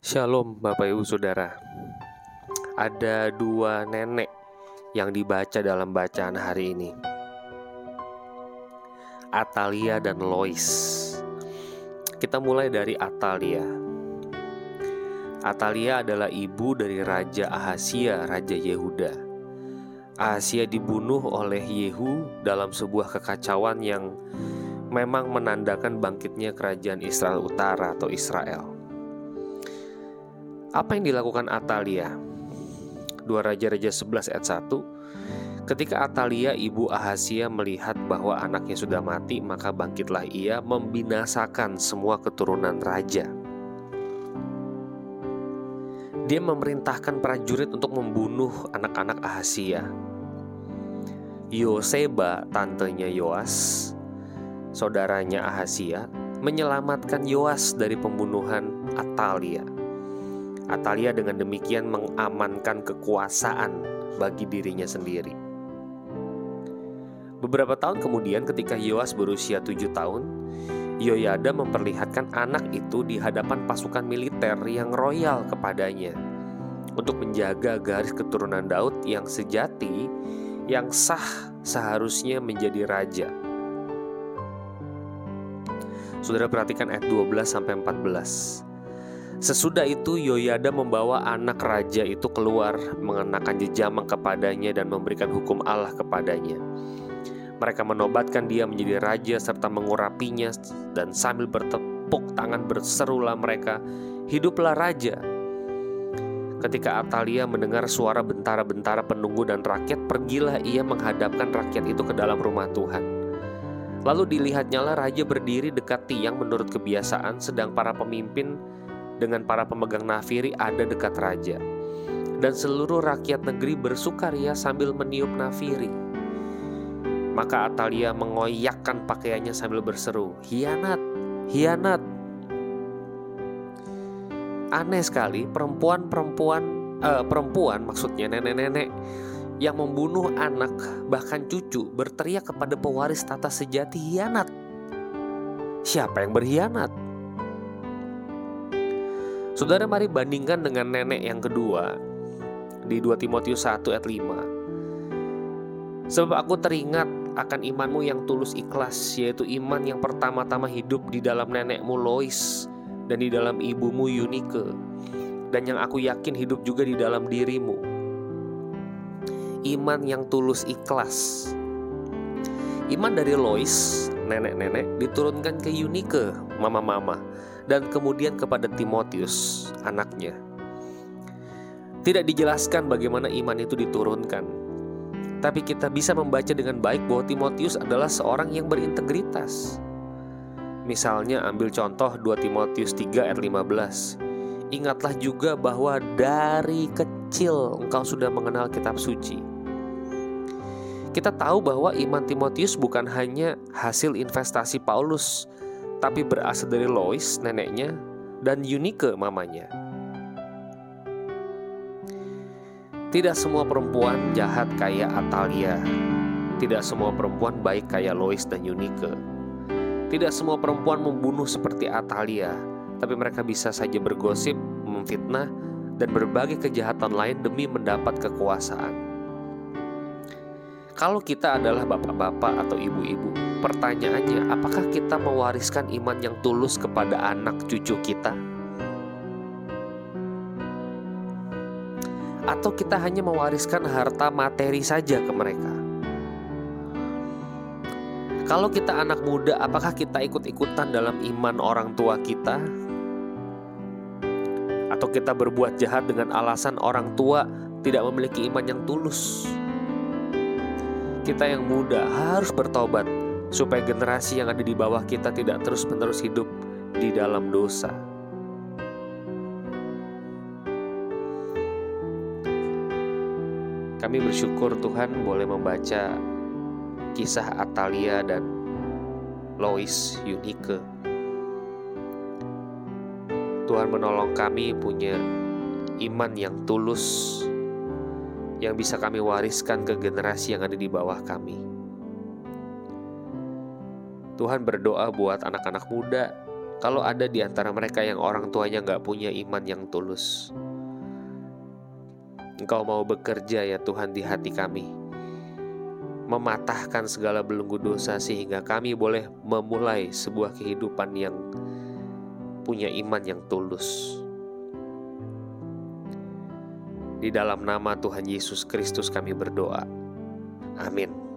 Shalom Bapak Ibu Saudara. Ada dua nenek yang dibaca dalam bacaan hari ini. Atalia dan Lois. Kita mulai dari Atalia. Atalia adalah ibu dari Raja Ahasia, Raja Yehuda. Ahasia dibunuh oleh Yehu dalam sebuah kekacauan yang memang menandakan bangkitnya kerajaan Israel Utara atau Israel. Apa yang dilakukan Atalia? Dua Raja-Raja 11 ayat 1 Ketika Atalia ibu Ahasia melihat bahwa anaknya sudah mati Maka bangkitlah ia membinasakan semua keturunan raja Dia memerintahkan prajurit untuk membunuh anak-anak Ahasia Yoseba, tantenya Yoas, saudaranya Ahasia, menyelamatkan Yoas dari pembunuhan Atalia. Atalia dengan demikian mengamankan kekuasaan bagi dirinya sendiri. Beberapa tahun kemudian ketika Yoas berusia tujuh tahun, Yoyada memperlihatkan anak itu di hadapan pasukan militer yang royal kepadanya untuk menjaga garis keturunan Daud yang sejati yang sah seharusnya menjadi raja. Saudara perhatikan ayat 12 sampai 14. Sesudah itu Yoyada membawa anak raja itu keluar mengenakan jejamang kepadanya dan memberikan hukum Allah kepadanya. Mereka menobatkan dia menjadi raja serta mengurapinya dan sambil bertepuk tangan berserulah mereka, "Hiduplah raja!" Ketika Atalia mendengar suara bentara-bentara penunggu dan rakyat, pergilah ia menghadapkan rakyat itu ke dalam rumah Tuhan. Lalu dilihatnyalah raja berdiri dekat tiang menurut kebiasaan, sedang para pemimpin dengan para pemegang nafiri ada dekat raja. Dan seluruh rakyat negeri bersukaria sambil meniup nafiri. Maka Atalia mengoyakkan pakaiannya sambil berseru, "Hianat, hianat!" Aneh sekali, perempuan-perempuan eh, perempuan maksudnya nenek-nenek yang membunuh anak bahkan cucu berteriak kepada pewaris tata sejati hianat. Siapa yang berkhianat? Saudara mari bandingkan dengan nenek yang kedua di 2 Timotius 1 ayat 5. Sebab aku teringat akan imanmu yang tulus ikhlas yaitu iman yang pertama-tama hidup di dalam nenekmu Lois dan di dalam ibumu Yunike dan yang aku yakin hidup juga di dalam dirimu. Iman yang tulus ikhlas. Iman dari Lois, nenek-nenek, diturunkan ke Yunike, mama-mama, dan kemudian kepada Timotius, anaknya. Tidak dijelaskan bagaimana iman itu diturunkan, tapi kita bisa membaca dengan baik bahwa Timotius adalah seorang yang berintegritas Misalnya ambil contoh 2 Timotius 3 ayat 15. Ingatlah juga bahwa dari kecil engkau sudah mengenal kitab suci. Kita tahu bahwa iman Timotius bukan hanya hasil investasi Paulus, tapi berasal dari Lois, neneknya, dan Eunike, mamanya. Tidak semua perempuan jahat kayak Atalia. Tidak semua perempuan baik kayak Lois dan Eunike. Tidak semua perempuan membunuh seperti Atalia, tapi mereka bisa saja bergosip, memfitnah, dan berbagai kejahatan lain demi mendapat kekuasaan. Kalau kita adalah bapak-bapak atau ibu-ibu, pertanyaannya, apakah kita mewariskan iman yang tulus kepada anak cucu kita? Atau kita hanya mewariskan harta materi saja ke mereka? Kalau kita anak muda, apakah kita ikut-ikutan dalam iman orang tua kita? Atau kita berbuat jahat dengan alasan orang tua tidak memiliki iman yang tulus? Kita yang muda harus bertobat supaya generasi yang ada di bawah kita tidak terus-menerus hidup di dalam dosa. Kami bersyukur Tuhan boleh membaca kisah Atalia dan Lois Yunike. Tuhan menolong kami punya iman yang tulus yang bisa kami wariskan ke generasi yang ada di bawah kami. Tuhan berdoa buat anak-anak muda. Kalau ada di antara mereka yang orang tuanya nggak punya iman yang tulus. Engkau mau bekerja ya Tuhan di hati kami. Mematahkan segala belenggu dosa sehingga kami boleh memulai sebuah kehidupan yang punya iman yang tulus. Di dalam nama Tuhan Yesus Kristus kami berdoa. Amin